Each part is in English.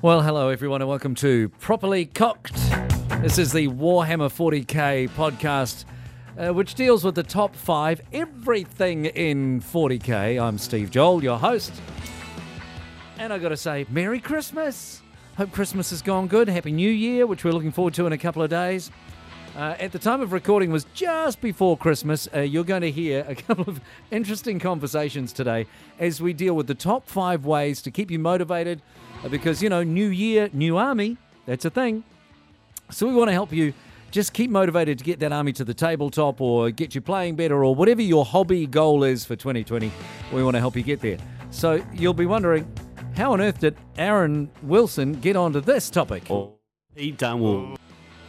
Well, hello everyone, and welcome to Properly Cocked. This is the Warhammer 40k podcast, uh, which deals with the top five everything in 40k. I'm Steve Joel, your host, and I got to say, Merry Christmas! Hope Christmas has gone good. Happy New Year, which we're looking forward to in a couple of days. Uh, at the time of recording was just before Christmas. Uh, you're going to hear a couple of interesting conversations today as we deal with the top five ways to keep you motivated because, you know, new year, new army, that's a thing. So we want to help you just keep motivated to get that army to the tabletop or get you playing better or whatever your hobby goal is for 2020. We want to help you get there. So you'll be wondering, how on earth did Aaron Wilson get onto this topic? Eat Dunwall.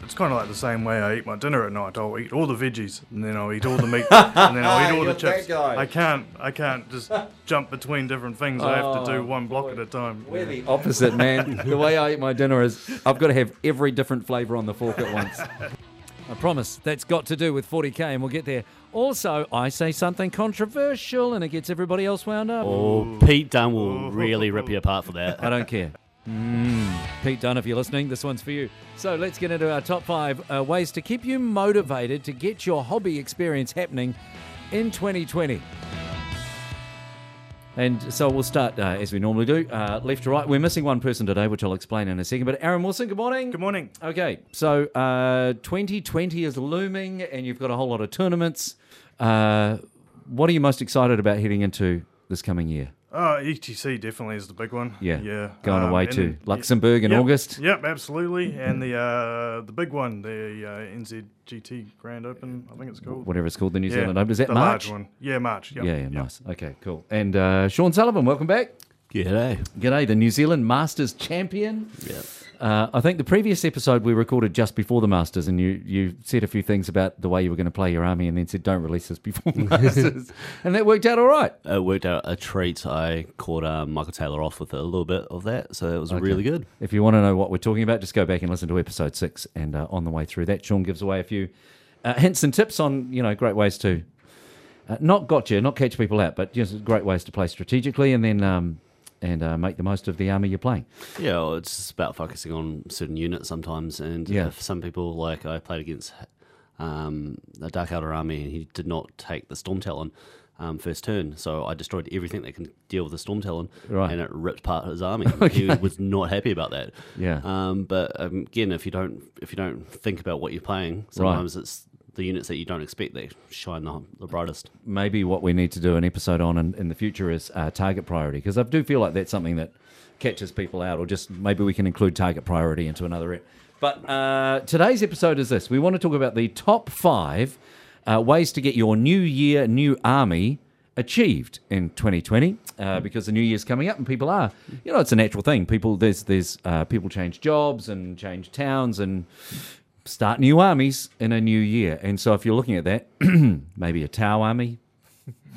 It's kind of like the same way I eat my dinner at night. I'll eat all the veggies, and then I'll eat all the meat, and then I'll eat all the You're that chips. I can't, I can't just jump between different things. I have to Oh, do one block at a time. We're the opposite, man. the way I eat my dinner is I've got to have every different flavour on the fork at once. I promise that's got to do with 40k, and we'll get there. Also, I say something controversial, and it gets everybody else wound up. Oh, Pete Dunn will really rip you apart for that. I don't care. Mm. Pete Dunn, if you're listening, this one's for you. So let's get into our top five uh, ways to keep you motivated to get your hobby experience happening in 2020. And so we'll start uh, as we normally do, uh, left to right. We're missing one person today, which I'll explain in a second. But Aaron Wilson, good morning. Good morning. Okay, so uh, 2020 is looming, and you've got a whole lot of tournaments. Uh, what are you most excited about heading into this coming year? Oh, ETC definitely is the big one. Yeah, yeah. going Um, away to Luxembourg in yep, August. Yep, absolutely. And the uh, the big one, the uh, NZGT Grand Open, I think it's called. whatever it's called, the New Yeah, Zealand Open. Is that the March? large one? Yeah, March. Yep. Yeah, yeah, yep. nice. Okay, cool. And uh, Sean Sullivan, welcome back. G'day. G'day, the New Zealand Masters champion. Yeah. Uh, I think the previous episode we recorded just before the Masters, and you, you said a few things about the way you were going to play your army, and then said, "Don't release this before Masters," and that worked out all right. It worked out a treat. I caught um, Michael Taylor off with a little bit of that, so it was really good. If you want to know what we're talking about, just go back and listen to episode six. And uh, on the way through that, Sean gives away a few uh, hints and tips on you know great ways to uh, not gotcha, not catch people out, but just great ways to play strategically, and then um, and uh, make the most of the army you're playing. Yeah, well, it's just about focusing on certain units sometimes. And Yeah. for some people, like I played against um, a Dark Eldar army, and he did not take the Storm Talon. Um, first turn, so I destroyed everything that can deal with the Storm Talon, Right. and it ripped apart his army. He was not happy about that. Yeah. Um, but um, again, if you don't if you don't think about what you're playing, sometimes it's the units that you don't expect that shine the, the brightest. maybe what we need to do an episode on in, in the future is uh, target priority because I do feel like that's something that catches people out, or just maybe we can include target priority into another. But uh, today's episode is this: we want to talk about the top five uh, ways to get your new year, new army achieved in 2020 uh, because the new year's coming up and people are you know it's a natural thing people there's there's uh, people change jobs and change towns and start new armies in a new year and so if you're looking at that maybe a Tau army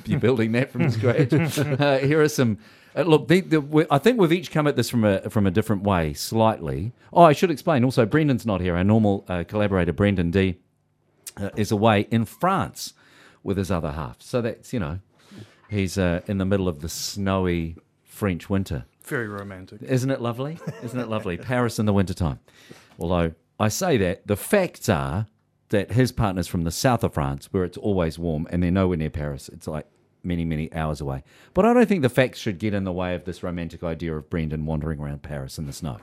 you're building that from scratch. Uh, here are some. Uh, look, the, the, we, I think we've each come at this from a from a different way, slightly. Oh, I should explain. Also, Brendan's not here. Our normal uh, collaborator, Brendan D, uh, is away in France with his other half. So that's you know, he's uh, in the middle of the snowy French winter. Very romantic. Isn't it lovely? Isn't it lovely? Paris in the wintertime. Although I say that, the facts are that his partner's from the south of France, where it's always warm, and they're nowhere near Paris. It's like many, many hours away. But I don't think the facts should get in the way of this romantic idea of Brendan wandering around Paris in the snow.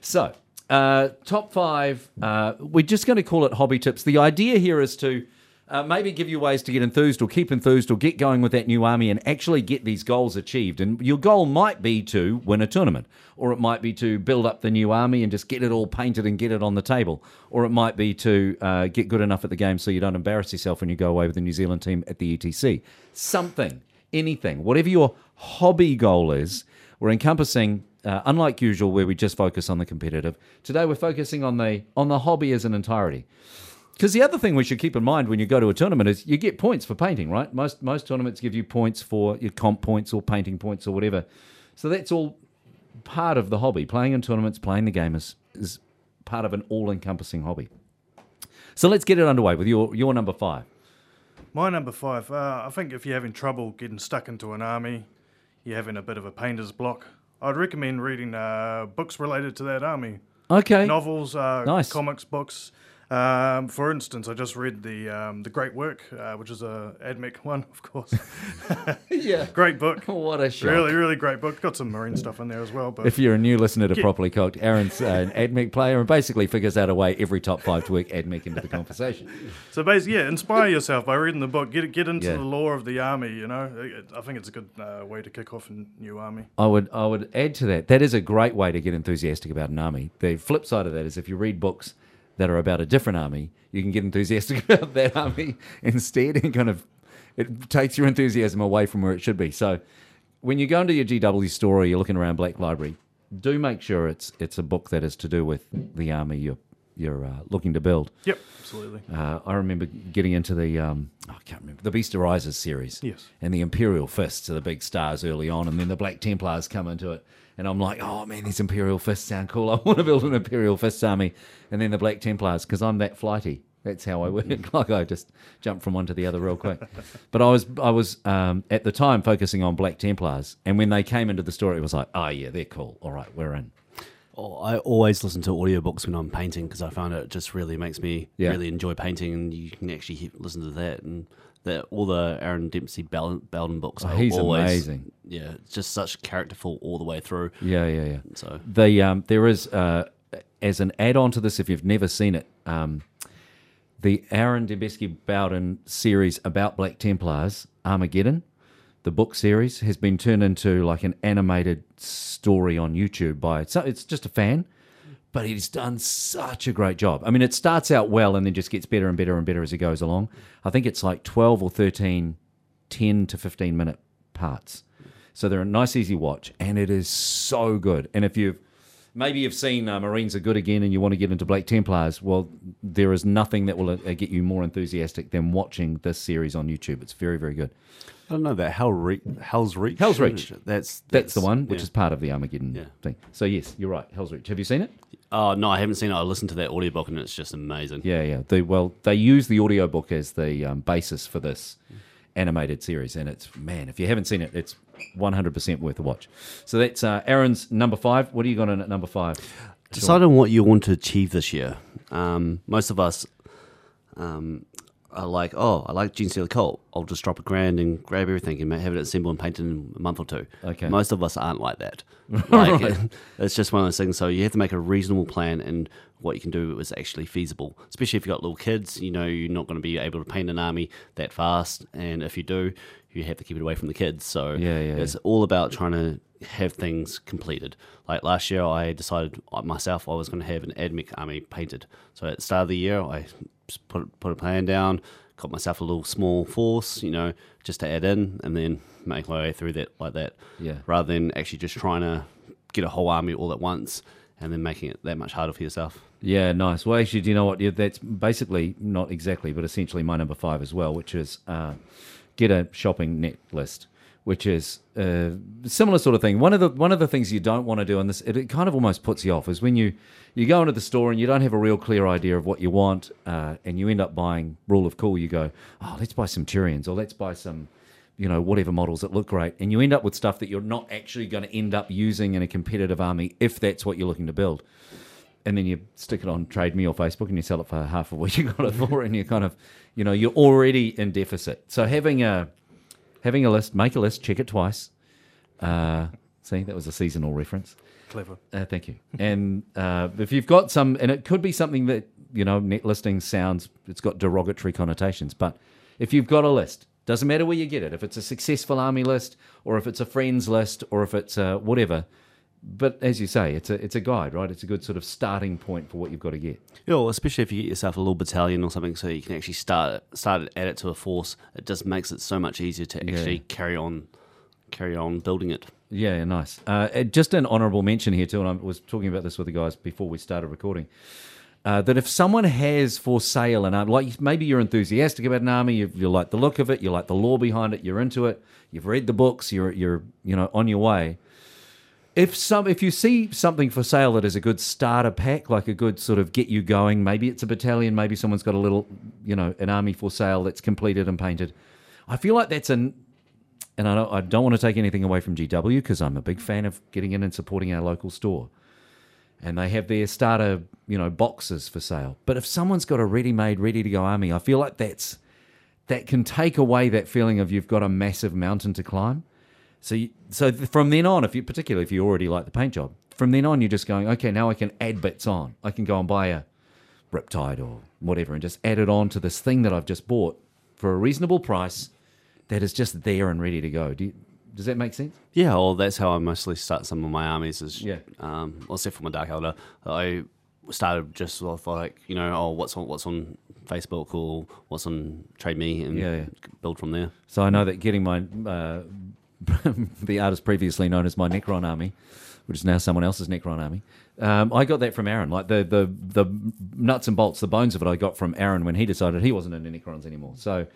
So, uh, top five. Uh, we're just going to call it hobby tips. The idea here is to uh, maybe give you ways to get enthused or keep enthused or get going with that new army and actually get these goals achieved. And your goal might be to win a tournament, or it might be to build up the new army and just get it all painted and get it on the table, or it might be to uh, get good enough at the game so you don't embarrass yourself when you go away with the New Zealand team at the ETC. Something, anything, whatever your hobby goal is, we're encompassing. Uh, unlike usual, where we just focus on the competitive, today we're focusing on the on the hobby as an entirety. Because the other thing we should keep in mind when you go to a tournament is you get points for painting, right? Most most tournaments give you points for your comp points or painting points or whatever. So that's all part of the hobby. Playing in tournaments, playing the game is, is part of an all-encompassing hobby. So let's get it underway with your your number five. My number five, uh, I think if you're having trouble getting stuck into an army, you're having a bit of a painter's block, I'd recommend reading uh, books related to that army. Okay. Novels, uh, Nice. comics, books. Um, for instance, I just read the um, the Great Work, uh, which is a AdMech one, of course. yeah. great book. What a shock. Really, really great book. Got some marine stuff in there as well. But If you're a new listener to Properly Cooked, Aaron's uh, an AdMech player and basically figures out a way every top five to work AdMech into the conversation. so basically, yeah, inspire yourself by reading the book. Get get into Yeah. the lore of the army. You know, I I think it's a good uh, way to kick off a new army. I would I would add to that. That is a great way to get enthusiastic about an army. The flip side of that is if you read books that are about a different army, you can get enthusiastic about that army instead, and kind of it takes your enthusiasm away from where it should be. So when you go into your GW store, or you're looking around Black Library. Do make sure it's it's a book that is to do with the army you're you're uh, looking to build. Yep, absolutely. Uh, I remember getting into the um, oh, I can't remember the Beast Arises series. Yes. And the Imperial Fists are the big stars early on, and then the Black Templars come into it. And I'm like, oh man, these Imperial Fists sound cool. I want to build an Imperial Fists army. And then the Black Templars, because I'm that flighty. That's how I work. like I just jump from one to the other real quick. but I was I was um, at the time focusing on Black Templars, and when they came into the story, it was like, oh yeah, they're cool. All right, we're in. Oh, I always listen to audiobooks when I'm painting because I found it just really makes me Yeah. really enjoy painting, and you can actually listen to that and that all the Aaron Dembski Bel- Belden books. Oh, are he's always, amazing. Yeah, it's just such characterful all the way through. Yeah, yeah, yeah. So The um, there is uh, as an add-on to this, if you've never seen it, um, the Aaron Debesky Bowden series about Black Templars, Armageddon, the book series, has been turned into like an animated story on YouTube by so it's just a fan, but he's done such a great job. I mean, it starts out well and then just gets better and better and better as he goes along. I think it's like twelve or 13, 10 to fifteen minute parts. So they're a nice, easy watch, and it is so good. And if you've maybe you've seen uh, Marines are good again, and you want to get into Black Templars, well, there is nothing that will uh, get you more enthusiastic than watching this series on YouTube. It's very, very good. I don't know that Hell Re- Hell's Reach. Hell's Reach. That's That's the one, which yeah. is part of the Armageddon Yeah. thing. So yes, you're right. Hell's Reach. Have you seen it? Oh no, I haven't seen it. I listened to that audiobook and it's just amazing. Yeah, yeah. They well, they use the audiobook as the um, basis for this animated series, and it's man, if you haven't seen it, it's 100% worth a watch. So that's uh, Aaron's number five. What are you got in at number five? Decide on what you want to achieve this year. Um, most of us um, are like, oh, I like Genestealer Cult. I'll just drop a grand and grab everything and have it assembled and painted in a month or two. Okay. Most of us aren't like that. Like, it's just one of those things. So you have to make a reasonable plan and what you can do is actually feasible. Especially if you've got little kids, you know, you're not going to be able to paint an army that fast. And if you do, you have to keep it away from the kids. So Yeah, yeah, it's all about trying to have things completed. Like last year, I decided uh, myself I was going to have an AdMech army painted. So at the start of the year, I put put a plan down, got myself a little small force, you know, just to add in, and then make my way through that like that. Yeah. Rather than actually just trying to get a whole army all at once and then making it that much harder for yourself. Yeah, nice. Well, actually, do you know what? Yeah, that's basically not exactly, but essentially my number five as well, which is uh, get a shopping net list, which is a similar sort of thing. One of the one of the things you don't want to do, and this it, it kind of almost puts you off, is when you you go into the store and you don't have a real clear idea of what you want, uh, and you end up buying rule of cool. You go, oh, let's buy some Turians, or let's buy some you know, whatever models that look great, and you end up with stuff that you're not actually going to end up using in a competitive army if that's what you're looking to build. And then you stick it on Trade Me or Facebook and you sell it for half of what you got it for, and you're kind of, you know, you're already in deficit. So having a having a list, make a list, check it twice. Uh, see, that was a seasonal reference. Clever. Uh, thank you. And uh, if you've got some, and it could be something that you know, net listing sounds it's got derogatory connotations, but if you've got a list, doesn't matter where you get it. If it's a successful army list, or if it's a friends list, or if it's uh, whatever. But as you say, it's a it's a guide, right? It's a good sort of starting point for what you've got to get. Yeah, well, especially if you get yourself a little battalion or something, so you can actually start start it, add it to a force. It just makes it so much easier to actually carry on, carry on building it. Yeah, yeah, nice. Uh, uh, just an honourable mention here too, and I was talking about this with the guys before we started recording. Uh, that if someone has for sale an army, like maybe you're enthusiastic about an army, you, you like the look of it, you like the law behind it, you're into it, you've read the books, you're you're you know on your way. If some if you see something for sale that is a good starter pack, like a good sort of get you going, maybe it's a battalion, maybe someone's got a little you know an army for sale that's completed and painted. I feel like that's an and I don't, I don't want to take anything away from GW because I'm a big fan of getting in and supporting our local store. And they have their starter, you know, boxes for sale. But if someone's got a ready-made, ready-to-go army, I feel like that's that can take away that feeling of you've got a massive mountain to climb. So, you, so from then on, if you particularly if you already like the paint job, from then on you're just going, okay, now I can add bits on. I can go and buy a Riptide or whatever, and just add it on to this thing that I've just bought for a reasonable price that is just there and ready to go. Do you, does that make sense? Yeah, well, that's how I mostly start some of my armies. Is Yeah. um, well, except for my Dark Eldar, I started just with like you know, oh, what's on what's on Facebook or what's on Trade Me, and Yeah, yeah. build from there. So I know that getting my uh, the artist previously known as my Necron army, which is now someone else's Necron army, um, I got that from Aaron. Like the the the nuts and bolts, the bones of it, I got from Aaron when he decided he wasn't into Necrons anymore. So,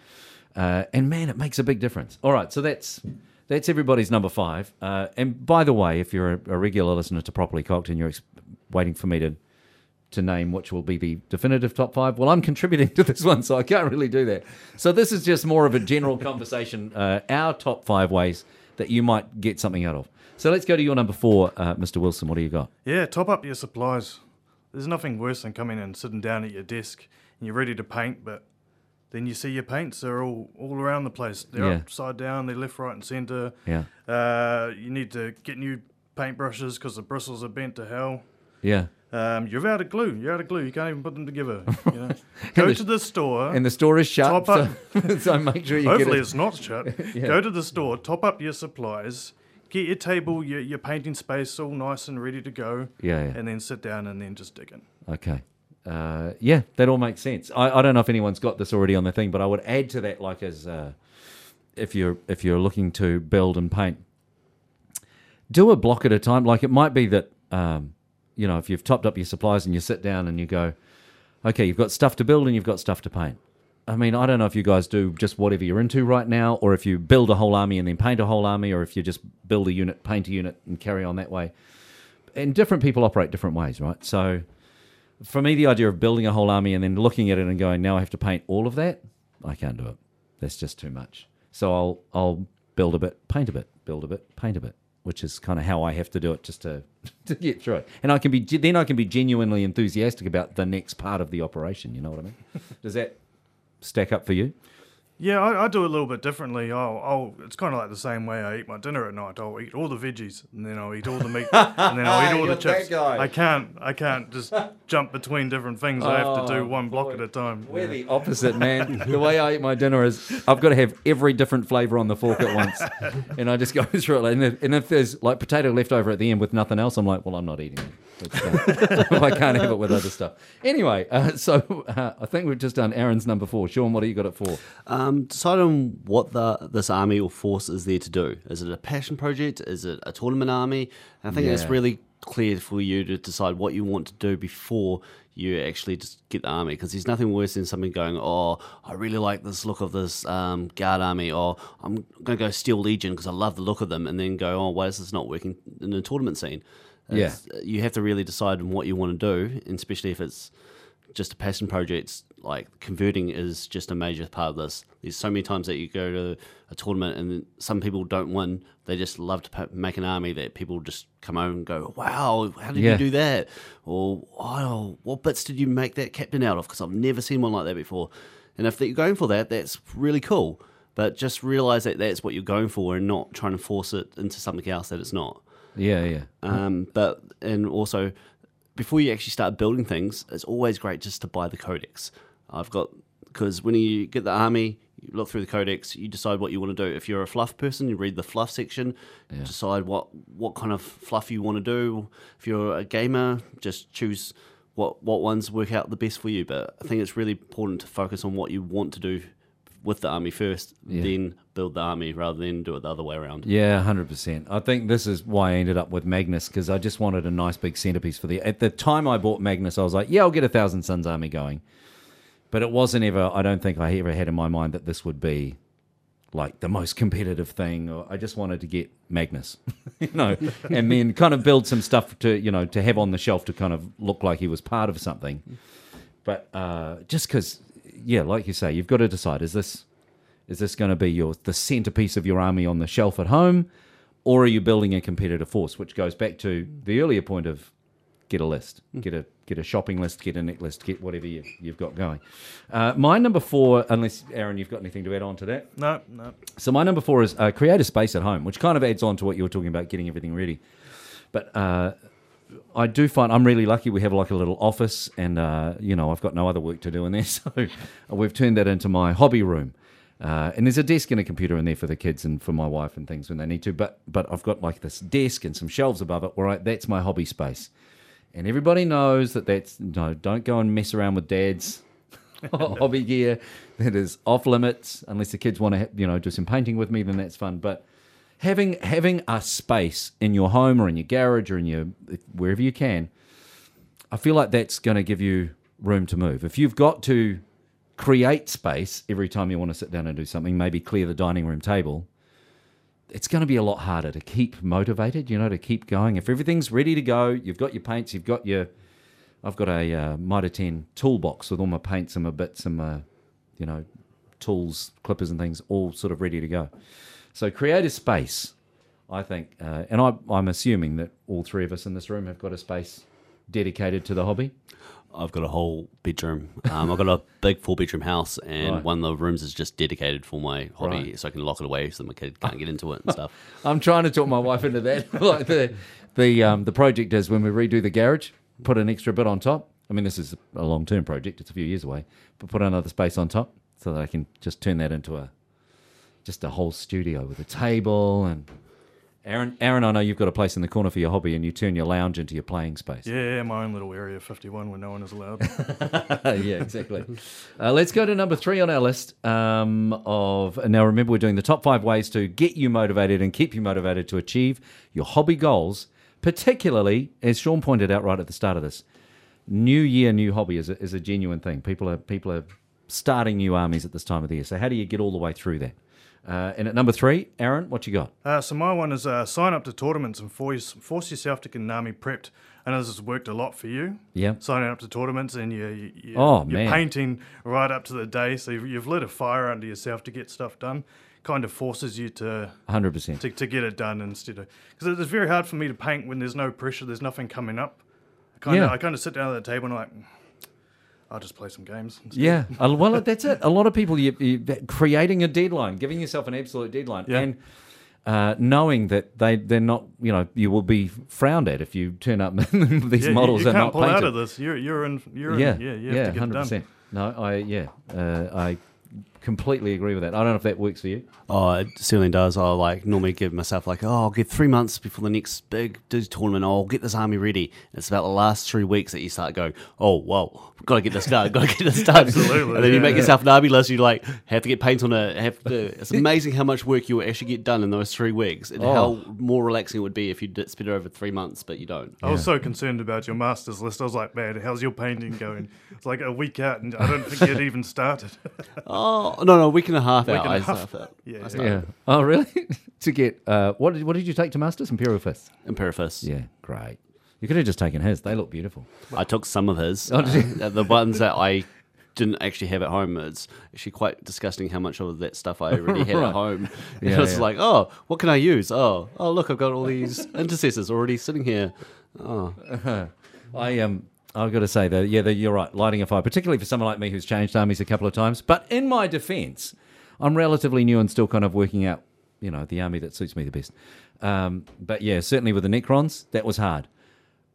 uh, and man, it makes a big difference. All right, so that's. That's everybody's number five. Uh, and by the way, if you're a, a regular listener to Properly Cocked and you're ex- waiting for me to to name which will be the definitive top five. Well, I'm contributing to this one, so I can't really do that. So this is just more of a general conversation. Uh, our top five ways that you might get something out of. So let's go to your number four, uh, Mr. Wilson. What do you got? Yeah, top up your supplies. There's nothing worse than coming and sitting down at your desk and you're ready to paint, but then you see your paints are all, all around the place. They're Yeah. upside down, they're left, right, and centre. Yeah, Uh, you need to get new paintbrushes because the bristles are bent to hell. yeah. Um, you're out of glue. You're out of glue. You can't even put them together. You know? Go the- to the store. And the store is shut, Top so, so make sure you Hopefully get it. it's not shut. yeah. Go to the store, top up your supplies, get your table, your, your painting space all nice and ready to go, Yeah, yeah. and then sit down and then just dig in. Okay. Uh, yeah, that all makes sense. I, I don't know if anyone's got this already on the thing, but I would add to that, like as uh, if you're if you're looking to build and paint, do a block at a time. Like it might be that um, you know if you've topped up your supplies and you sit down and you go, okay, you've got stuff to build and you've got stuff to paint. I mean, I don't know if you guys do just whatever you're into right now, or if you build a whole army and then paint a whole army, or if you just build a unit, paint a unit, and carry on that way. And different people operate different ways, right? So for me, the idea of building a whole army and then looking at it and going, now I have to paint all of that, I can't do it. That's just too much. So I'll I'll build a bit, paint a bit, build a bit, paint a bit, which is kind of how I have to do it just to to get through it. And I can be then I can be genuinely enthusiastic about the next part of the operation. You know what I mean? Does that stack up for you? Yeah, I, I do it a little bit differently. I'll, I'll it's kind of like the same way I eat my dinner at night. I'll eat all the veggies, and then I'll eat all the meat, and then I'll eat all You're the that chips. guy. I can't, I can't just jump between different things. I have to do one block at a time. We're Yeah. the opposite, man. the way I eat my dinner is I've got to have every different flavour on the fork at once, and I just go through it. And if, and if there's like potato left over at the end with nothing else, I'm like, well, I'm not eating it. It's done. I can't have it with other stuff. Anyway, uh, so uh, I think we've just done Aaron's number four. Sean, what do you got it for? Um, decide on what the this army or force is there to do. Is it a passion project? Is it a tournament army? I think it's Yeah. really clear for you to decide what you want to do before you actually just get the army. Because there's nothing worse than something going, oh, I really like this look of this um, guard army, or I'm going to go Steel Legion because I love the look of them, and then go, oh, why is this not working in the tournament scene? Yeah. You have to really decide on what you want to do, and especially if it's just a passion project, like converting is just a major part of this. There's so many times that you go to a tournament and some people don't win. They just love to make an army that people just come over and go, "Wow, how did Yeah. you do that?" Or, "Oh, what bits did you make that captain out of?" Because I've never seen one like that before. And if you're going for that, that's really cool. But just realize that that's what you're going for, and not trying to force it into something else that it's not. Yeah, yeah. Um, but and also, before you actually start building things, it's always great just to buy the codex. I've got because when you get the army, you look through the codex, you decide what you want to do. If you're a fluff person, you read the fluff section, decide what what kind of fluff you want to do. If you're a gamer, just choose what what ones work out the best for you. But I think it's really important to focus on what you want to do with the army first, Yeah. then build the army rather than do it the other way around. Yeah, hundred percent. I think this is why I ended up with Magnus because I just wanted a nice big centerpiece for the. At the time I bought Magnus, I was like, yeah, I'll get a Thousand Suns army going, but it wasn't ever. I don't think I ever had in my mind that this would be like the most competitive thing. Or I just wanted to get Magnus, you know, and then kind of build some stuff to you know to have on the shelf to kind of look like he was part of something. But uh, just because, yeah, like you say, you've got to decide: is this Is this going to be your the centerpiece of your army on the shelf at home, or are you building a competitive force? Which goes back to the earlier point of get a list, get a get a shopping list, get a net list, get whatever you, you've got going. Uh, my number four, unless Aaron, you've got anything to add on to that. No, no. So my number four is uh, create a space at home, which kind of adds on to what you were talking about, getting everything ready. But uh, I do find I'm really lucky. We have like a little office, and uh, you know I've got no other work to do in there, so we've turned that into my hobby room. Uh, and there's a desk and a computer in there for the kids and for my wife and things when they need to. But but I've got like this desk and some shelves above it. Where that's my hobby space, and everybody knows that that's no. Don't go and mess around with dad's hobby gear. That is off limits unless the kids want to you know do some painting with me. Then that's fun. But having having a space in your home or in your garage or in your wherever you can, I feel like that's going to give you room to move. If you've got to create space every time you want to sit down and do something, maybe clear the dining room table, it's going to be a lot harder to keep motivated, you know, to keep going. If everything's ready to go, you've got your paints, you've got your. I've got a uh, Mitre 10 toolbox with all my paints and my bits and my, you know, tools, clippers and things all sort of ready to go. So create a space, I think, uh, and I, I'm assuming that all three of us in this room have got a space dedicated to the hobby. I've got a whole bedroom. Um, I've got a big four bedroom house, and Right. one of the rooms is just dedicated for my hobby, Right. so I can lock it away so my kid can't get into it and stuff. I'm trying to talk my wife into that. like the the um, the project is when we redo the garage, put an extra bit on top. I mean, this is a long term project; it's a few years away, but put another space on top so that I can just turn that into a just a whole studio with a table and. Aaron, Aaron, I know you've got a place in the corner for your hobby, and you turn your lounge into your playing space. Yeah, my own little area, 51, where no one is allowed. yeah, exactly. Uh, let's go to number three on our list. Um, of now, remember, we're doing the top five ways to get you motivated and keep you motivated to achieve your hobby goals. Particularly, as Sean pointed out right at the start of this, new year, new hobby is a, is a genuine thing. People are people are starting new armies at this time of the year. So, how do you get all the way through that? Uh, and at number three, Aaron, what you got? Uh, so my one is uh, sign up to tournaments and force, force yourself to get army prepped. I know this has worked a lot for you. Yeah. Signing up to tournaments and you're, you're, Oh, you're man. painting right up to the day. So you've, you've lit a fire under yourself to get stuff done. Kind of forces you to, 100%. to, to get it done instead of... Because it's very hard for me to paint when there's no pressure, there's nothing coming up. Kind of Yeah. I kind of sit down at the table and I'm like, I'll just play some games. instead." Yeah, well, that's it. A lot of people, you, you creating a deadline, giving yourself an absolute deadline, Yeah. and uh, knowing that they they're not, you know, you will be frowned at if you turn up. these Yeah, you- models you, are can't pull painted. out of this. You're, you're in... You're yeah, in, yeah, you yeah, have to get it done. No, I yeah, uh, I completely agree with that. I don't know if that works for you. Oh, it certainly does. I'll like normally give myself like, oh, I'll give three months before the next big dig tournament. I'll get this army ready. It's about the last three weeks that you start going, oh, well, got to get this done, got to get this done. Absolutely, And then you yeah, make yeah. yourself an army list. You like have to get paint on it. Have to. It's amazing how much work you will actually get done in those three weeks, and Oh. how more relaxing it would be if you did spend it over three months, but you don't. I was so concerned about your masters list. I was like, man, how's your painting going? It's like a week out, and I don't think you'd even started. Oh no, no, a week and a half Week out. and a I half. started- Yeah, I yeah. started. Yeah. Oh, really? to get uh, what did what did you take to Masters? Imperial Fists. Imperifist. Yeah, great. You could have just taken his. They look beautiful. I took some of his. Oh, did uh, the ones that I didn't actually have at home. It's actually quite disgusting how much of that stuff I already had Right. at home. Yeah, it was yeah. like, oh, what can I use? Oh, oh, look, I've got all these intercessors already sitting here. Oh, I um I've got to say that yeah, you're right. Lighting a fire, particularly for someone like me who's changed armies a couple of times. But in my defence, I'm relatively new and still kind of working out, you know, the army that suits me the best. Um, but yeah, certainly with the Necrons, that was hard.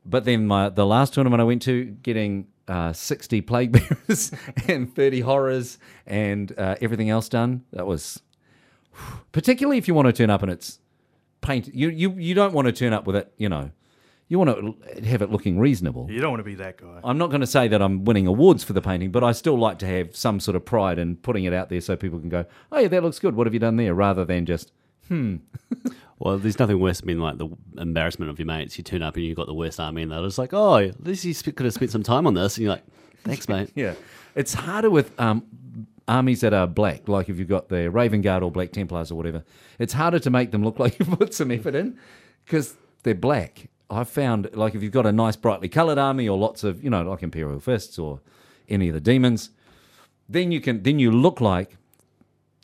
But then my the last tournament I went to, getting uh, 60 plague bearers and 30 horrors and uh, everything else done, that was particularly if you want to turn up and it's paint. You you you don't want to turn up with it, you know. You want to have it looking reasonable. You don't want to be that guy. I'm not going to say that I'm winning awards for the painting, but I still like to have some sort of pride in putting it out there so people can go, "Oh yeah, that looks good. What have you done there?" Rather than just, hmm. well, there's nothing worse than like the embarrassment of your mates. You turn up and you've got the worst army, and they're just like, oh, at least you could have spent some time on this. And you're like, thanks, mate. yeah, it's harder with um, armies that are black. Like if you've got the Raven Guard or Black Templars or whatever, it's harder to make them look like you put some effort in because they're black. I've found like if you've got a nice brightly coloured army or lots of you know like Imperial Fists or any of the demons, then you can then you look like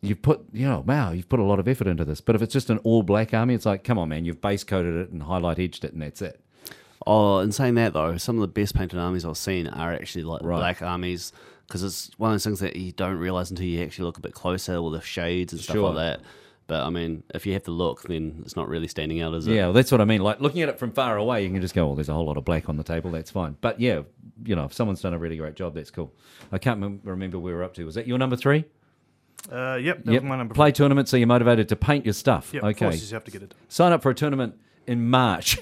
you've put, you know, wow, you've put a lot of effort into this. But if it's just an all black army, it's like, come on, man, you've base coated it and highlight edged it, and that's it. Oh, in saying that though, some of the best painted armies I've seen are actually like Right. black armies because it's one of those things that you don't realize until you actually look a bit closer with the shades and stuff Sure. like that. But I mean, if you have to look, then it's not really standing out, is it? Yeah, well, that's what I mean. Like looking at it from far away, you can just go, "Well, there's a whole lot of black on the table. That's fine." But yeah, you know, if someone's done a really great job, that's cool. I can't mem- remember where we're up to. Was that your number three? Uh, yep, that yep. was my number. Play tournament, so you're motivated to paint your stuff. Yep, okay. forces you have to get it. Sign up for a tournament in March.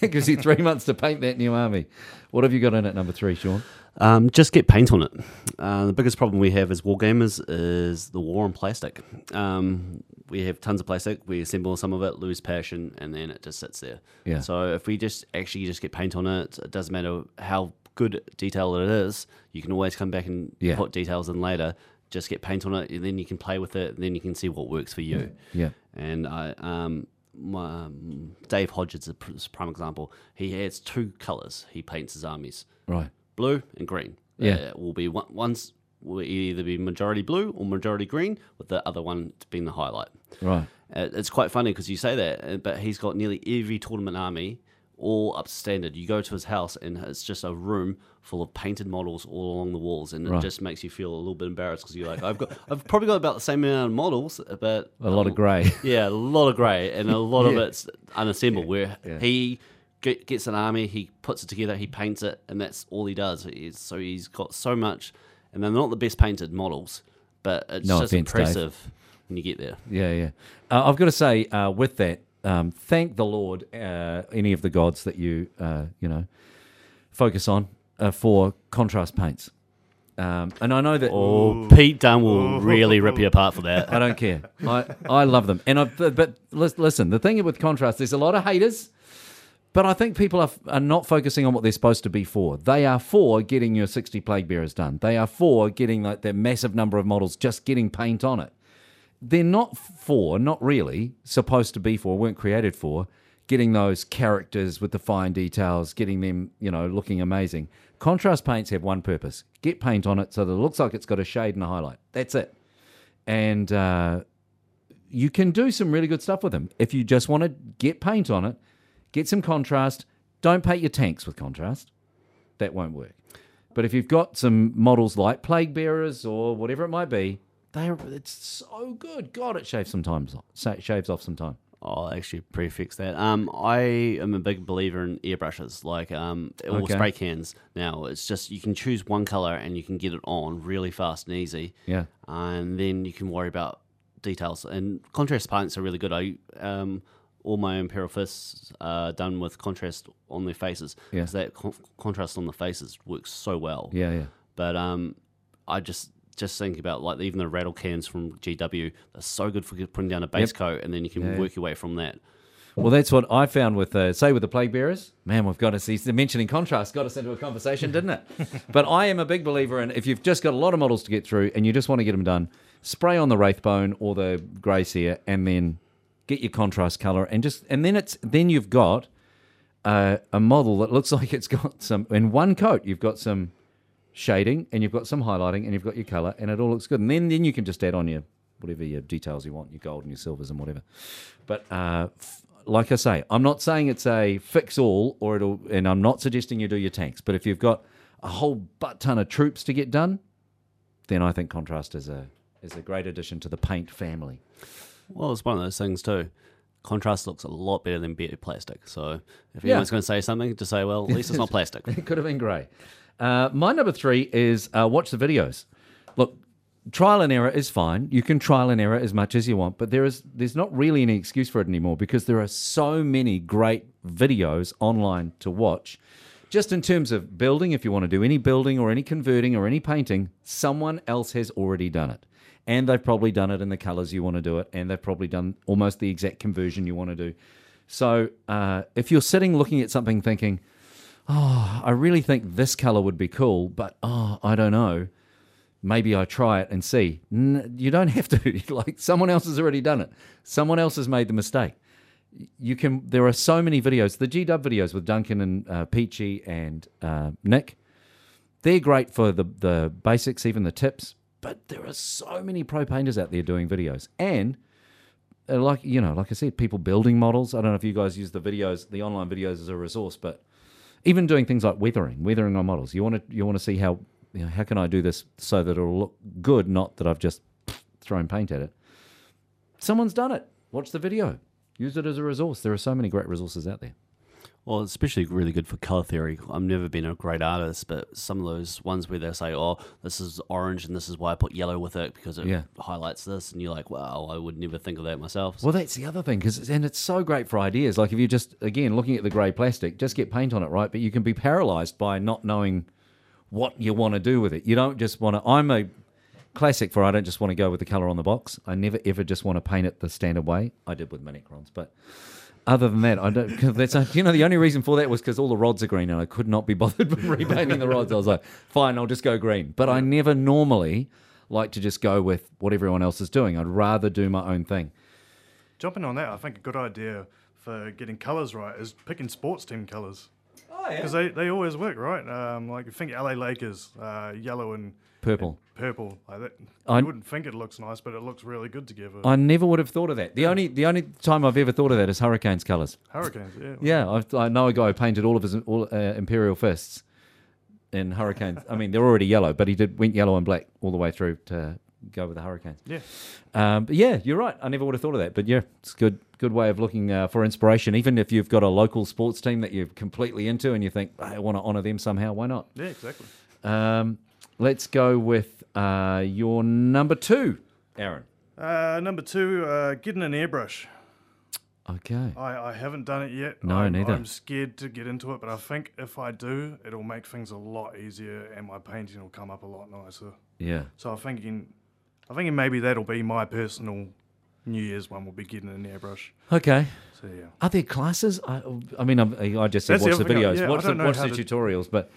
it gives you three months to paint that new army. What have you got in at number three, Sean? Um, just get paint on it. Uh, the biggest problem we have as wargamers is the war on plastic. Um, we have tons of plastic. We assemble some of it, lose passion, and then it just sits there. Yeah. So if we just actually just get paint on it, it doesn't matter how good detail it is. You can always come back and Yeah. put details in later. Just get paint on it, and then you can play with it, and then you can see what works for you. Yeah. And I, um, my, um, Dave Hodges is a is a prime example. He has two colors. He paints his armies Right. Blue and green. Yeah. Uh, will be one, one's will either be majority blue or majority green, with the other one being the highlight. Right. Uh, it's quite funny because you say that, uh, but he's got nearly every tournament army all up to standard. You go to his house and it's just a room full of painted models all along the walls, and Right. it just makes you feel a little bit embarrassed because you're like, I've got, I've probably got about the same amount of models, but A lot of grey. yeah, a lot of grey, and a lot of it's unassembled. Where Yeah. he gets an army, he puts it together, he paints it, and that's all he does. So he's got so much, and they're not the best painted models, but it's No just offence, Dave. impressive when you get there. Yeah, yeah. Uh, I've got to say, uh, with that, um, thank the Lord, uh, any of the gods that you, uh, you know, focus on uh, for contrast paints. Um, and I know that Oh, Pete Dunn will really rip you apart for that. I don't care. I, I love them. And I, but, but listen, the thing with contrast, there's a lot of haters, but I think people are, are not focusing on what they're supposed to be for. They are for getting your 60 plague bearers done. They are for getting like that massive number of models, just getting paint on it. They're not for, not really supposed to be for, weren't created for getting those characters with the fine details, getting them, you know, looking amazing. Contrast paints have one purpose: get paint on it so that it looks like it's got a shade and a highlight. That's it. And uh, you can do some really good stuff with them if you just want to get paint on it, get some contrast. Don't paint your tanks with contrast; that won't work. But if you've got some models like plague bearers or whatever it might be, they are, it's so good. God, it shaves sometimes sa- shaves off some time. I'll actually prefix that. Um, I am a big believer in airbrushes, like um, or Okay. spray cans. Now it's just you can choose one color and you can get it on really fast and easy. Yeah. and then you can worry about details. And contrast paints are really good. I um, all my imperial fists are done with contrast on their faces Yeah. because that con- contrast on the faces works so well. Yeah, yeah. But um, I just just think about like even the rattle cans from GW. They're so good for putting down a base Yep. coat, and then you can Yeah. work your way from that. Well, that's what I found with, uh, say, with the plague bearers. Man, we've got to see the mentioning contrast got us into a conversation, didn't it? but I am a big believer in if you've just got a lot of models to get through and you just want to get them done, spray on the wraithbone or the grey seer, and then get your contrast color, and just and then it's then you've got uh, a model that looks like it's got some in one coat. You've got some shading, and you've got some highlighting, and you've got your color, and it all looks good. And then then you can just add on your whatever your details you want, your gold and your silvers and whatever. But uh, f- like I say, I'm not saying it's a fix all, or it'll, and I'm not suggesting you do your tanks. But if you've got a whole butt ton of troops to get done, then I think contrast is a is a great addition to the paint family. Well, it's one of those things too. Contrast looks a lot better than better plastic. So if Yeah. anyone's going to say something, just say, well, at least it's not plastic. It could have been grey. Uh, my number three is uh, watch the videos. Look, trial and error is fine. You can trial and error as much as you want, but there is there's not really any excuse for it anymore because there are so many great videos online to watch. Just in terms of building, if you want to do any building or any converting or any painting, someone else has already done it. And they've probably done it in the colors you want to do it, and they've probably done almost the exact conversion you want to do. So uh, if you're sitting looking at something thinking, oh, I really think this color would be cool, but oh, I don't know. Maybe I try it and see. You don't have to. like someone else has already done it. Someone else has made the mistake. You can. There are so many videos. The G Dub videos with Duncan and uh, Peachy and uh, Nick. They're great for the the basics, even the tips. But there are so many pro painters out there doing videos, and uh, like you know, like I said, people building models. I don't know if you guys use the videos, the online videos as a resource, but even doing things like weathering, weathering on models. You want to you want to see how you know, how can I do this so that it'll look good, not that I've just thrown paint at it. Someone's done it. Watch the video. Use it as a resource. There are so many great resources out there. Well, especially really good for color theory. I've never been a great artist, but some of those ones where they say, "Oh, this is orange, and this is why I put yellow with it because it Yeah. highlights this," and you're like, "Wow, I would never think of that myself." Well, that's the other thing, because and it's so great for ideas. Like if you just again looking at the grey plastic, just get paint on it, right? But you can be paralysed by not knowing what you want to do with it. You don't just want to. I'm a classic for I don't just want to go with the colour on the box. I never ever just want to paint it the standard way. I did with Minicrons, but other than that, I don't. Cause that's a, you know the only reason for that was because all the rods are green and I could not be bothered with repainting the rods. I was like, fine, I'll just go green. But I never normally like to just go with what everyone else is doing. I'd rather do my own thing. Jumping on that, I think a good idea for getting colours right is picking sports team colours. Oh yeah. Because they, they always work, right? Um, like, you think LA Lakers, uh, yellow and Purple. purple. Like that. I- you wouldn't think it looks nice, but it looks really good together. I never would have thought of that. The only the only time I've ever thought of that is Hurricanes colours. Hurricanes, yeah. Yeah, I've, I know a guy who painted all of his all, uh, Imperial fists in Hurricanes. I mean, they're already yellow, but he did went yellow and black all the way through to go with the Hurricanes. Yeah. Um, but yeah, you're right. I never would have thought of that. But yeah, it's a good good way of looking uh, for inspiration. Even if you've got a local sports team that you're completely into and you think I want to honour them somehow, why not? Yeah, exactly. Um, let's go with uh, your number two, Aaron. Uh, number two, uh, getting an airbrush. Okay. I, I haven't done it yet. No, I'm, neither. I'm scared to get into it, but I think if I do, it'll make things a lot easier and my painting will come up a lot nicer. Yeah. So I'm thinking, I'm thinking maybe that'll be my personal New Year's one. Will be getting an airbrush. Okay. So yeah. Are there classes? I, I mean, I'm, I just said That's the watch the I- videos, yeah, watch the, watch the to- tutorials, but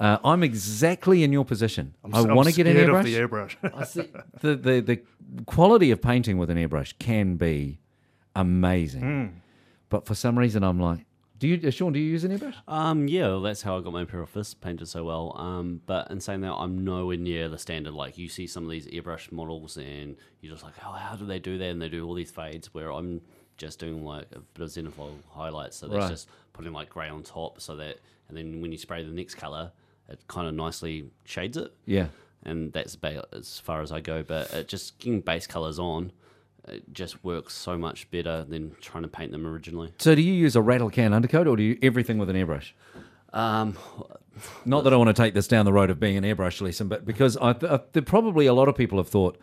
uh, I'm exactly in your position. I'm, I s- I'm want to get an scared airbrush. Of the airbrush. I see, the, the the quality of painting with an airbrush can be amazing, Hmm. but for some reason I'm like, do you, uh, Sean? Do you use an airbrush? Um, yeah, well, that's how I got my Imperial Fist painted so well. Um, but in saying that, I'm nowhere near the standard. Like you see some of these airbrush models, and you're just like, oh, how do they do that? And they do all these fades where I'm just doing like a bit of zenithal highlights. So that's Right. just putting like grey on top, so that, and then when you spray the next color, it kind of nicely shades it. Yeah. and that's as far as I go. But it just getting base colors on, it just works so much better than trying to paint them originally. So do you use a rattle can undercoat, or do you everything with an airbrush? Um, Not that I want to take this down the road of being an airbrush lesson, but because I, I, there probably a lot of people have thought,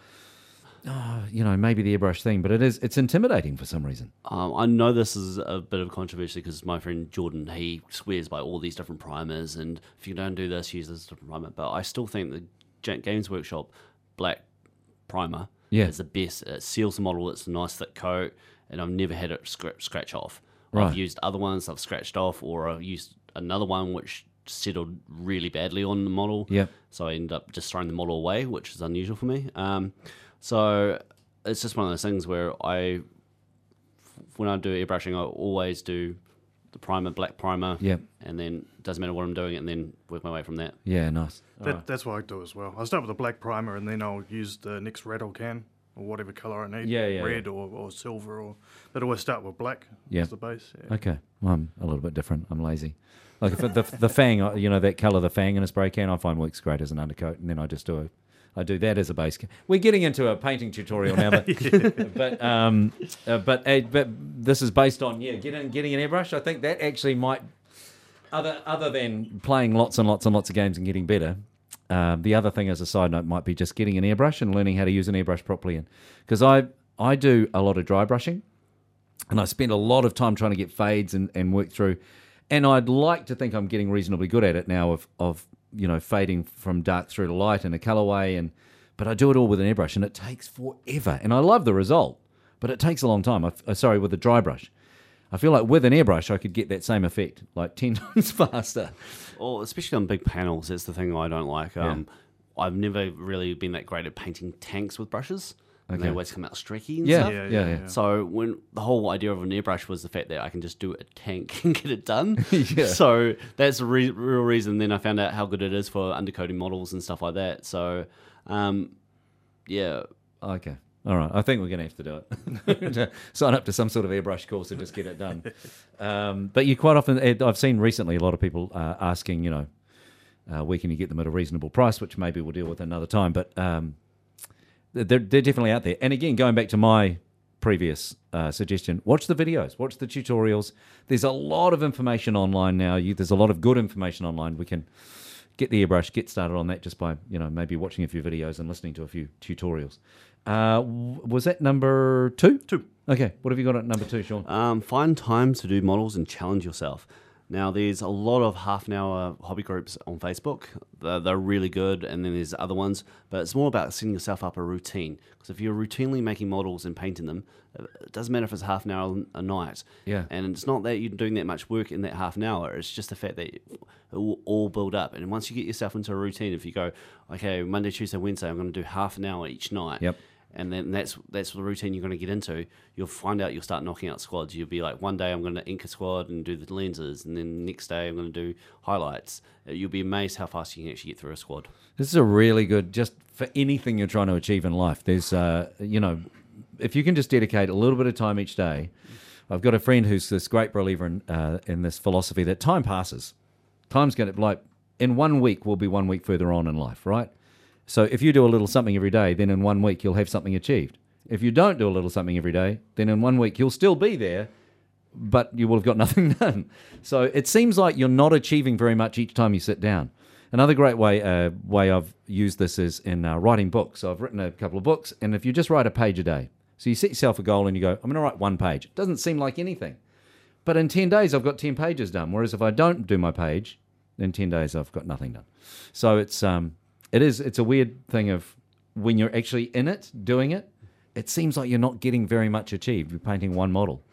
oh, you know, maybe the airbrush thing, but it is it's intimidating for some reason. um, I know this is a bit of controversy because my friend Jordan he swears by all these different primers, and if you don't do this, use this different primer. But I still think the Games Workshop black primer Yeah. is the best. It seals the model. It's a nice thick coat, and I've never had it scratch, scratch off. Right. I've used other ones I've scratched off, or I've used another one which settled really badly on the model. Yep. So I ended up just throwing the model away, which is unusual for me. Um, so it's just one of those things where I, when I do airbrushing, I always do the primer, black primer, Yep. and then doesn't matter what I'm doing, and then work my way from that. Yeah, nice. that, That's what I do as well. I start with a black primer and then I'll use the next rattle can or whatever color I need. Yeah, yeah, Red Or, or silver or. But always start with black. Yeah. As the base. Yeah. Okay, well, I'm a little bit different. I'm lazy. Like if the the fang, uh, you know, that color, the fang in a spray can, I find works great as an undercoat, and then I just do a, I do that as a base. We're getting into a painting tutorial now, but but um, uh, but uh, but this is based on yeah, getting getting an airbrush. I think that actually might, other other than playing lots and lots and lots of games and getting better. Um, the other thing, as a side note, might be just getting an airbrush and learning how to use an airbrush properly. And because I I do a lot of dry brushing, and I spend a lot of time trying to get fades and, and work through. And I'd like to think I'm getting reasonably good at it now of of you know fading from dark through to light in a colorway and but I do it all with an airbrush and it takes forever and I love the result but it takes a long time. I, uh, sorry with a dry brush. I feel like with an airbrush I could get that same effect like ten times faster. Or especially on big panels, that's the thing I don't like. Um, I've never really been that great at painting tanks with brushes. And they Okay. always come out streaky and Yeah, stuff. yeah, Yeah, yeah. yeah, yeah. So when the whole idea of an airbrush was the fact that I can just do a tank and get it done. Yeah. So that's the re- real reason. Then I found out how good it is for undercoating models and stuff like that. So um, Yeah, Okay. All right. I think we're going to have to do it. Sign up to some sort of airbrush course and just get it done. Um, but you quite often, Ed, I've seen recently a lot of people uh, asking, you know, uh, where can you get them at a reasonable price, which maybe we'll deal with another time. But um, they're, they're definitely out there. And again, going back to my previous uh, suggestion, watch the videos, watch the tutorials. There's a lot of information online now. You, there's a lot of good information online. We can get the airbrush, get started on that just by you know maybe watching a few videos and listening to a few tutorials. Uh, was that number two? Two. Okay. What have you got at number two, Sean? Um, find times to do models and challenge yourself. Now, there's a lot of half an hour hobby groups on Facebook. They're, they're really good, and then there's other ones, but it's more about setting yourself up a routine. Because if you're routinely making models and painting them, it doesn't matter if it's half an hour a night. Yeah. And it's not that you're doing that much work in that half an hour, it's just the fact that it will all build up. And once you get yourself into a routine, if you go, okay, Monday, Tuesday, Wednesday, I'm going to do half an hour each night Yep. And then that's that's the routine you're going to get into. You'll find out you'll start knocking out squads. You'll be like, one day I'm going to ink a squad and do the lenses, and then next day I'm going to do highlights. Uh, You'll be amazed how fast you can actually get through a squad. This is a really good just for anything you're trying to achieve in life. There's, uh, you know, if you can just dedicate a little bit of time each day. I've got a friend who's this great believer in uh, in this philosophy that time passes. Time's going to like in one week we'll be one week further on in life, right? So if you do a little something every day, then in one week you'll have something achieved. If you don't do a little something every day, then in one week you'll still be there, but you will have got nothing done. So it seems like you're not achieving very much each time you sit down. Another great way uh, way I've used this is in uh, writing books. So I've written a couple of books, and if you just write a page a day, so you set yourself a goal and you go, I'm going to write one page. It doesn't seem like anything, but in ten days I've got ten pages done. Whereas if I don't do my page, in ten days I've got nothing done. So it's um, it is it's a weird thing of when you're actually in it doing it, it seems like you're not getting very much achieved. You're painting one model,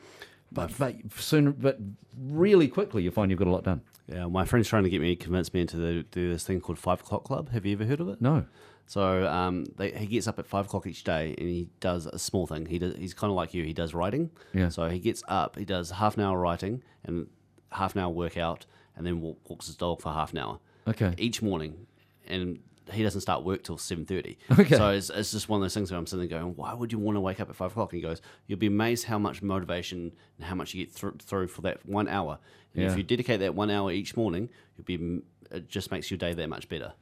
but but soon, but really quickly you find you've got a lot done. Yeah, my friend's trying to get me, convince me into the, do this thing called Five O'clock Club. Have you ever heard of it? No, So um, they, he gets up at five o'clock each day and he does a small thing. He does, he's kind of like you. He does writing. Yeah. So he gets up, he does half an hour writing and half an hour workout, and then walk, walks his dog for half an hour. Okay. Each morning, and he doesn't start work till seven thirty. Okay. So it's, it's just one of those things where I'm sitting there going, "Why would you want to wake up at five o'clock?" And he goes, "You'll be amazed how much motivation and how much you get through, through for that one hour. And Yeah. if you dedicate that one hour each morning, you'll be it just makes your day that much better."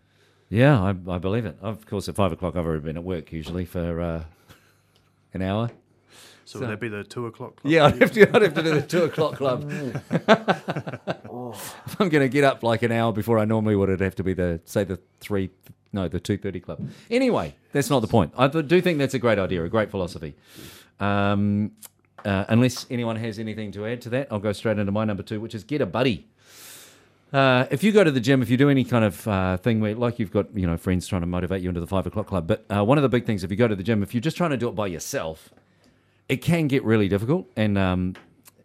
Yeah, I, I believe it. Of course, at five o'clock, I've already been at work usually for uh, an hour. So, would that be the two o'clock club? Yeah, I'd have to, I'd have to do the two o'clock club. if I'm going to get up like an hour before I normally would, it'd have to be the say the three, no, the two thirty club. Anyway, that's not the point. I do think that's a great idea, a great philosophy. Um, uh, unless anyone has anything to add to that, I'll go straight into my number two, which is get a buddy. Uh, if you go to the gym, if you do any kind of uh, thing where, like, you've got you know friends trying to motivate you into the five o'clock club, but uh, one of the big things if you go to the gym, if you're just trying to do it by yourself, it can get really difficult. And um,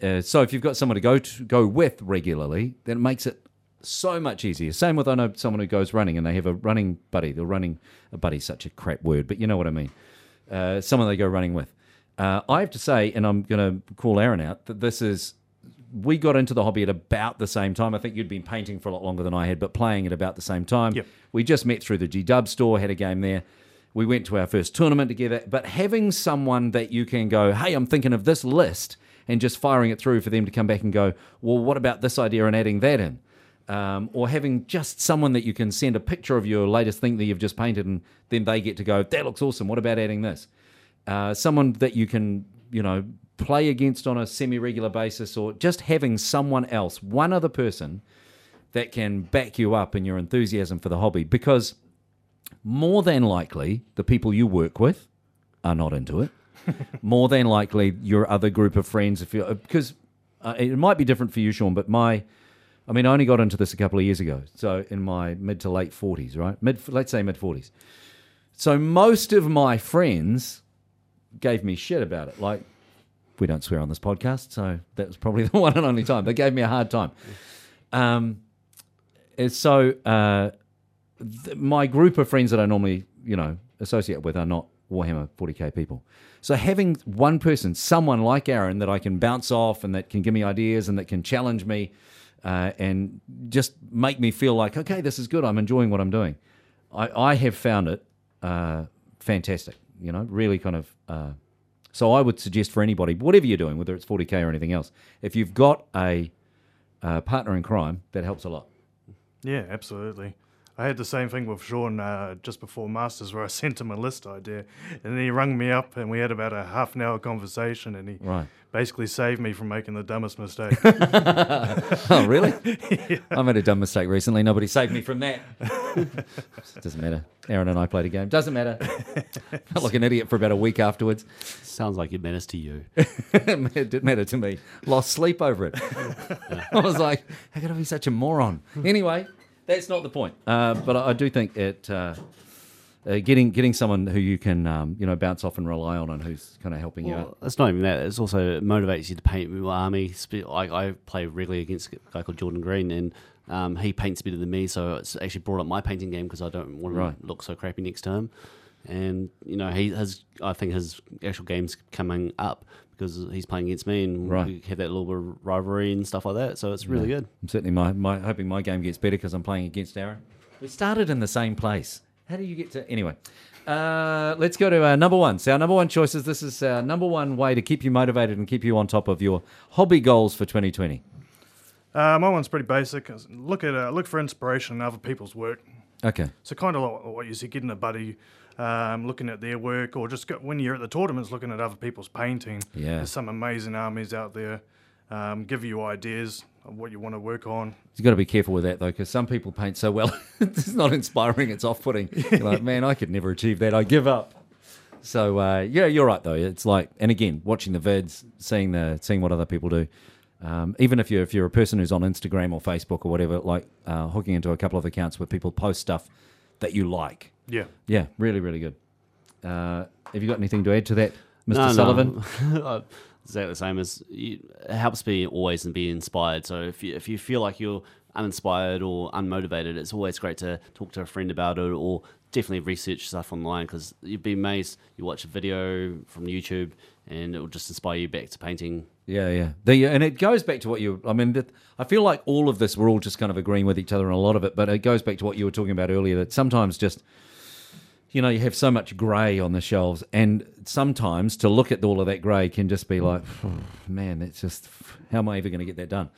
uh, so if you've got someone to go to go with regularly, then it makes it so much easier. Same with I know someone who goes running and they have a running buddy. They're running a buddy, such a crap word, but you know what I mean. Uh, someone they go running with. Uh, I have to say, and I'm going to call Aaron out that this is. We got into the hobby at about the same time. I think you'd been painting for a lot longer than I had, but playing at about the same time. Yep. We just met through the G Dub store, had a game there. We went to our first tournament together, but having someone that you can go, hey, I'm thinking of this list, and just firing it through for them to come back and go, well, what about this idea and adding that in? Um, or having just someone that you can send a picture of your latest thing that you've just painted, and then they get to go, that looks awesome. What about adding this? Uh, someone that you can, you know, play against on a semi-regular basis, or just having someone else, one other person that can back you up in your enthusiasm for the hobby, because more than likely the people you work with are not into it. more than likely your other group of friends, if you because uh, it might be different for you, Sean, but my I mean, I only got into this a couple of years ago, so in my mid to late forties, right? Mid, let's say mid forties. So most of my friends gave me shit about it. Like, we don't swear on this podcast, so that was probably the one and only time they gave me a hard time. Um, and so uh, th- my group of friends that I normally, you know, associate with are not Warhammer 40k people. So having one person, someone like Aaron, that I can bounce off and that can give me ideas and that can challenge me uh, and just make me feel like, okay, this is good. I'm enjoying what I'm doing. I, I have found it uh, fantastic. You know, really kind of. Uh, so I would suggest for anybody, whatever you're doing, whether it's 40k or anything else, if you've got a uh, partner in crime, that helps a lot. Yeah, absolutely. I had the same thing with Sean uh, just before Masters, where I sent him a list idea, and then he rung me up, and we had about a half an hour conversation, and he Right. basically saved me from making the dumbest mistake. Oh, really? I made a dumb mistake recently. Nobody saved me from that. Doesn't matter. Aaron and I played a game. Doesn't matter. Felt like an idiot for about a week afterwards. Sounds like it matters to you. it didn't matter to me. Lost sleep over it. I was like, how could I be such a moron? Anyway, that's not the point. Uh, but I, I do think it. Uh, uh, getting getting someone who you can um, you know bounce off and rely on and who's kind of helping you out. Well, it's not even that. It's also it motivates you to paint with army. Like I play regularly against a guy called Jordan Green, and um, he paints better than me. So it's actually brought up my painting game because I don't want Right. to look so crappy next him. And you know, he has. I think his actual game's coming up because he's playing against me, and Right. we have that little bit of rivalry and stuff like that. So it's really good. I'm certainly my, my hoping my game gets better because I'm playing against Aaron. We started in the same place. How do you get to anyway? Uh, let's go to our number one. So our number one choices. This is our number one way to keep you motivated and keep you on top of your hobby goals for 2020. uh, my one's pretty basic. Look at uh, look for inspiration in other people's work. Okay. So kind of like what you see, getting a buddy, um, looking at their work, or just go, when you're at the tournaments, looking at other people's painting. Yeah. There's some amazing armies out there. Um, give you ideas of what you want to work on. You've got to be careful with that though, because some people paint so well, it's not inspiring. It's off-putting. You're like, man, I could never achieve that. I give up. So uh, yeah, you're right though. It's like, and again, watching the vids, seeing the seeing what other people do. Um, even if you're if you're a person who's on Instagram or Facebook or whatever, like uh, hooking into a couple of accounts where people post stuff that you like. Yeah. Yeah, really, really good. Uh, have you got anything to add to that, Mr. No, no. Sullivan? exactly the same as you, it helps me always and be inspired. So if you, if you feel like you're uninspired or unmotivated, it's always great to talk to a friend about it or definitely research stuff online because you'd be amazed. You watch a video from YouTube and it will just inspire you back to painting. Yeah, yeah. The, and it goes back to what you. I mean, I feel like all of this, we're all just kind of agreeing with each other on a lot of it, but it goes back to what you were talking about earlier. That sometimes just, you know, you have so much grey on the shelves, and sometimes to look at all of that grey can just be like, man, that's just how am I ever going to get that done?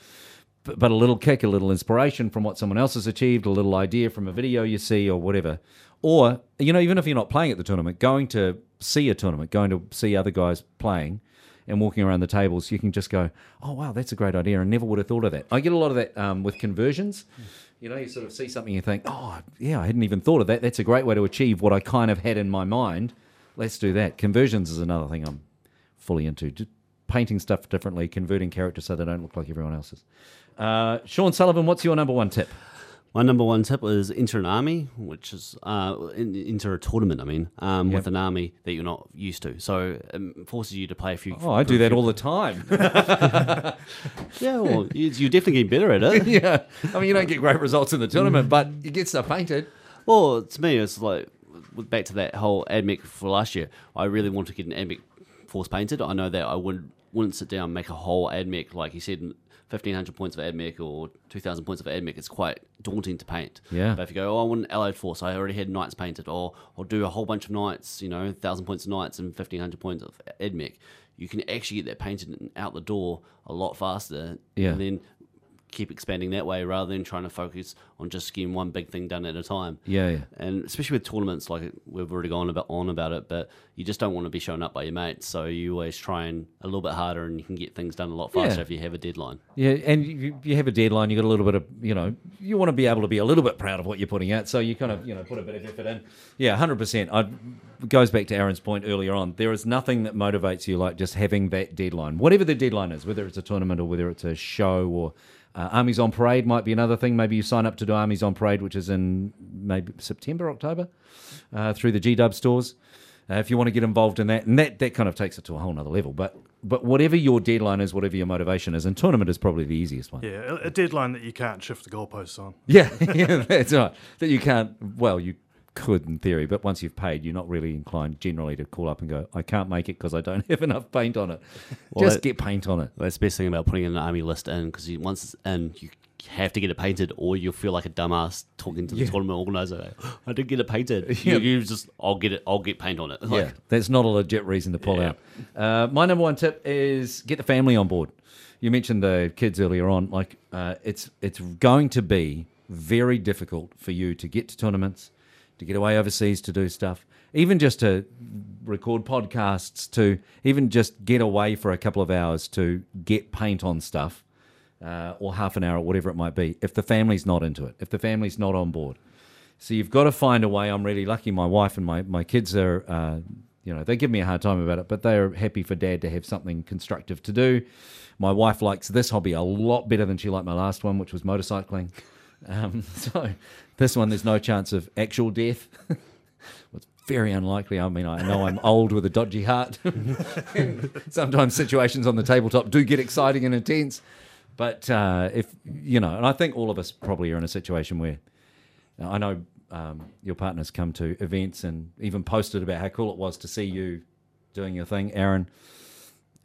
But, but a little kick, a little inspiration from what someone else has achieved, a little idea from a video you see or whatever. Or, you know, even if you're not playing at the tournament, going to see a tournament, going to see other guys playing and walking around the tables, you can just go, oh, wow, that's a great idea. I never would have thought of that. I get a lot of that um, with conversions. You know, you sort of see something, you think, oh, yeah, I hadn't even thought of that. That's a great way to achieve what I kind of had in my mind. Let's do that. Conversions is another thing I'm fully into. Just painting stuff differently, converting characters so they don't look like everyone else's. Uh, Sean Sullivan, what's your number one tip? My number one tip is enter an army, which is uh, enter a tournament. I mean, um, with an army that you're not used to, so it forces you to play a few. Oh, I do that all the time. Yeah, well, you- you're definitely getting better at it. yeah. I mean, you don't get great results in the tournament, but you get stuff painted. Well, to me, it's like back to that whole AdMech for last year. I really want to get an AdMech force painted. I know that I wouldn't wouldn't sit down and make a whole AdMech like you said, fifteen hundred points of AdMech or two thousand points of AdMech. It's quite daunting to paint. Yeah. But if you go, oh, I want an allied force, I already had knights painted, or I'll do a whole bunch of knights, you know, thousand points of knights and fifteen hundred points of AdMech. You can actually get that painted out the door a lot faster. Yeah. And then keep expanding that way rather than trying to focus on just getting one big thing done at a time. Yeah, yeah. And especially with tournaments, like we've already gone about on about it, but you just don't want to be shown up by your mates. So you always try and a little bit harder, and you can get things done a lot faster Yeah. if you have a deadline. Yeah, and you, you have a deadline. You got a little bit of, you know, you want to be able to be a little bit proud of what you're putting out. So you kind of, you know, put a bit of effort in. Yeah, hundred percent. I goes back to Aaron's point earlier on. There is nothing that motivates you like just having that deadline, whatever the deadline is, whether it's a tournament or whether it's a show or uh, Armies on Parade might be another thing. Maybe you sign up to do Armies on Parade, which is in maybe September, October, uh, through the G Dub stores. Uh, if you want to get involved in that, and that, that kind of takes it to a whole nother level. But but whatever your deadline is, whatever your motivation is, and tournament is probably the easiest one. Yeah, a, a deadline that you can't shift the goalposts on. Yeah, yeah, that's right. That you can't. Well, you could in theory, but once you've paid, you're not really inclined generally to call up and go, "I can't make it because I don't have enough paint on it." Well, Just that- get paint on it. That's the best thing about putting an army list in because once it's in, you have to get it painted, or you'll feel like a dumbass talking to the tournament organizer. Like, I didn't get it painted. Yeah. You, you just, I'll get it. I'll get paint on it. Like, yeah, that's not a legit reason to pull Yeah. out. Uh, my number one tip is get the family on board. You mentioned the kids earlier on. Like, uh, it's it's going to be very difficult for you to get to tournaments, to get away overseas to do stuff, even just to record podcasts, to even just get away for a couple of hours to get paint on stuff, uh, or half an hour, or whatever it might be. If the family's not into it, if the family's not on board. So you've got to find a way. I'm really lucky. My wife and my, my kids are, uh, you know, they give me a hard time about it, but they're happy for dad to have something constructive to do. My wife likes this hobby a lot better than she liked my last one, which was motorcycling. Um, so this one, there's no chance of actual death. it's very unlikely. I mean, I know I'm old with a dodgy heart. Sometimes situations on the tabletop do get exciting and intense. But uh, if, you know, and I think all of us probably are in a situation where I know um, your partner's come to events and even posted about how cool it was to see you doing your thing, Aaron.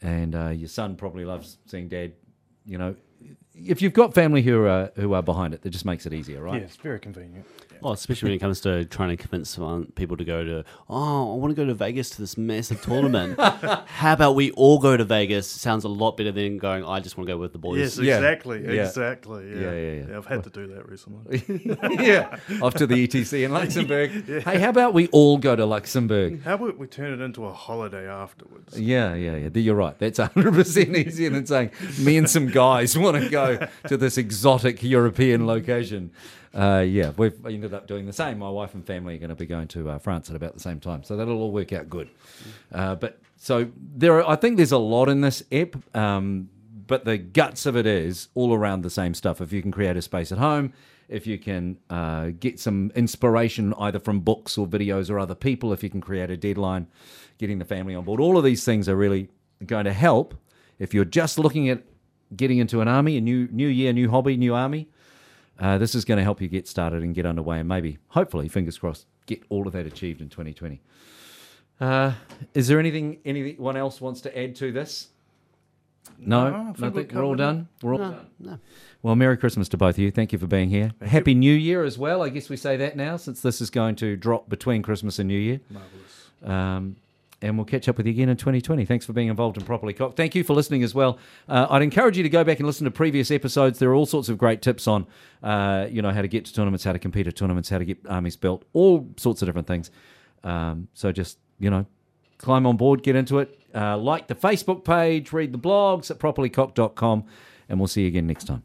And uh, your son probably loves seeing dad. You know, if you've got family who are who are behind it, that just makes it easier, right? It's very convenient. Well, especially when it comes to trying to convince people to go to, oh, I want to go to Vegas to this massive tournament. How about we all go to Vegas? Sounds a lot better than going, I just want to go with the boys. Yes, Yeah. exactly, Yeah. exactly. Yeah. Yeah, yeah, yeah. I've had to do that recently. yeah, off to the ETC in Luxembourg. Hey, how about we all go to Luxembourg? How about we turn it into a holiday afterwards? Yeah, yeah, yeah. You're right. That's 100% easier than saying me and some guys want to go to this exotic European location. Uh, yeah, we've ended up doing the same. My wife and family are going to be going to uh, France at about the same time, so that'll all work out good. Uh, but so there, are, I think there's a lot in this ep, um, but the guts of it is all around the same stuff. If you can create a space at home, if you can uh, get some inspiration either from books or videos or other people, if you can create a deadline, getting the family on board, all of these things are really going to help. If you're just looking at getting into an army, a new new year, new hobby, new army, uh, this is going to help you get started and get underway, and maybe, hopefully, fingers crossed, get all of that achieved in 2020. Uh, is there anything anyone else wants to add to this? No, No, I think nothing. we've We're all done. We're all No, done. no. Well, Merry Christmas to both of you. Thank you for being here. Happy New Year as well. I guess we say that now since this is going to drop between Christmas and New Year. Marvelous. Um, and we'll catch up with you again in 2020. Thanks for being involved in Properly Cocked. Thank you for listening as well. Uh, I'd encourage you to go back and listen to previous episodes. There are all sorts of great tips on, uh, you know, how to get to tournaments, how to compete at tournaments, how to get armies built, all sorts of different things. Um, so just, you know, climb on board, get into it. Uh, like the Facebook page, read the blogs at properlycocked.com, and we'll see you again next time.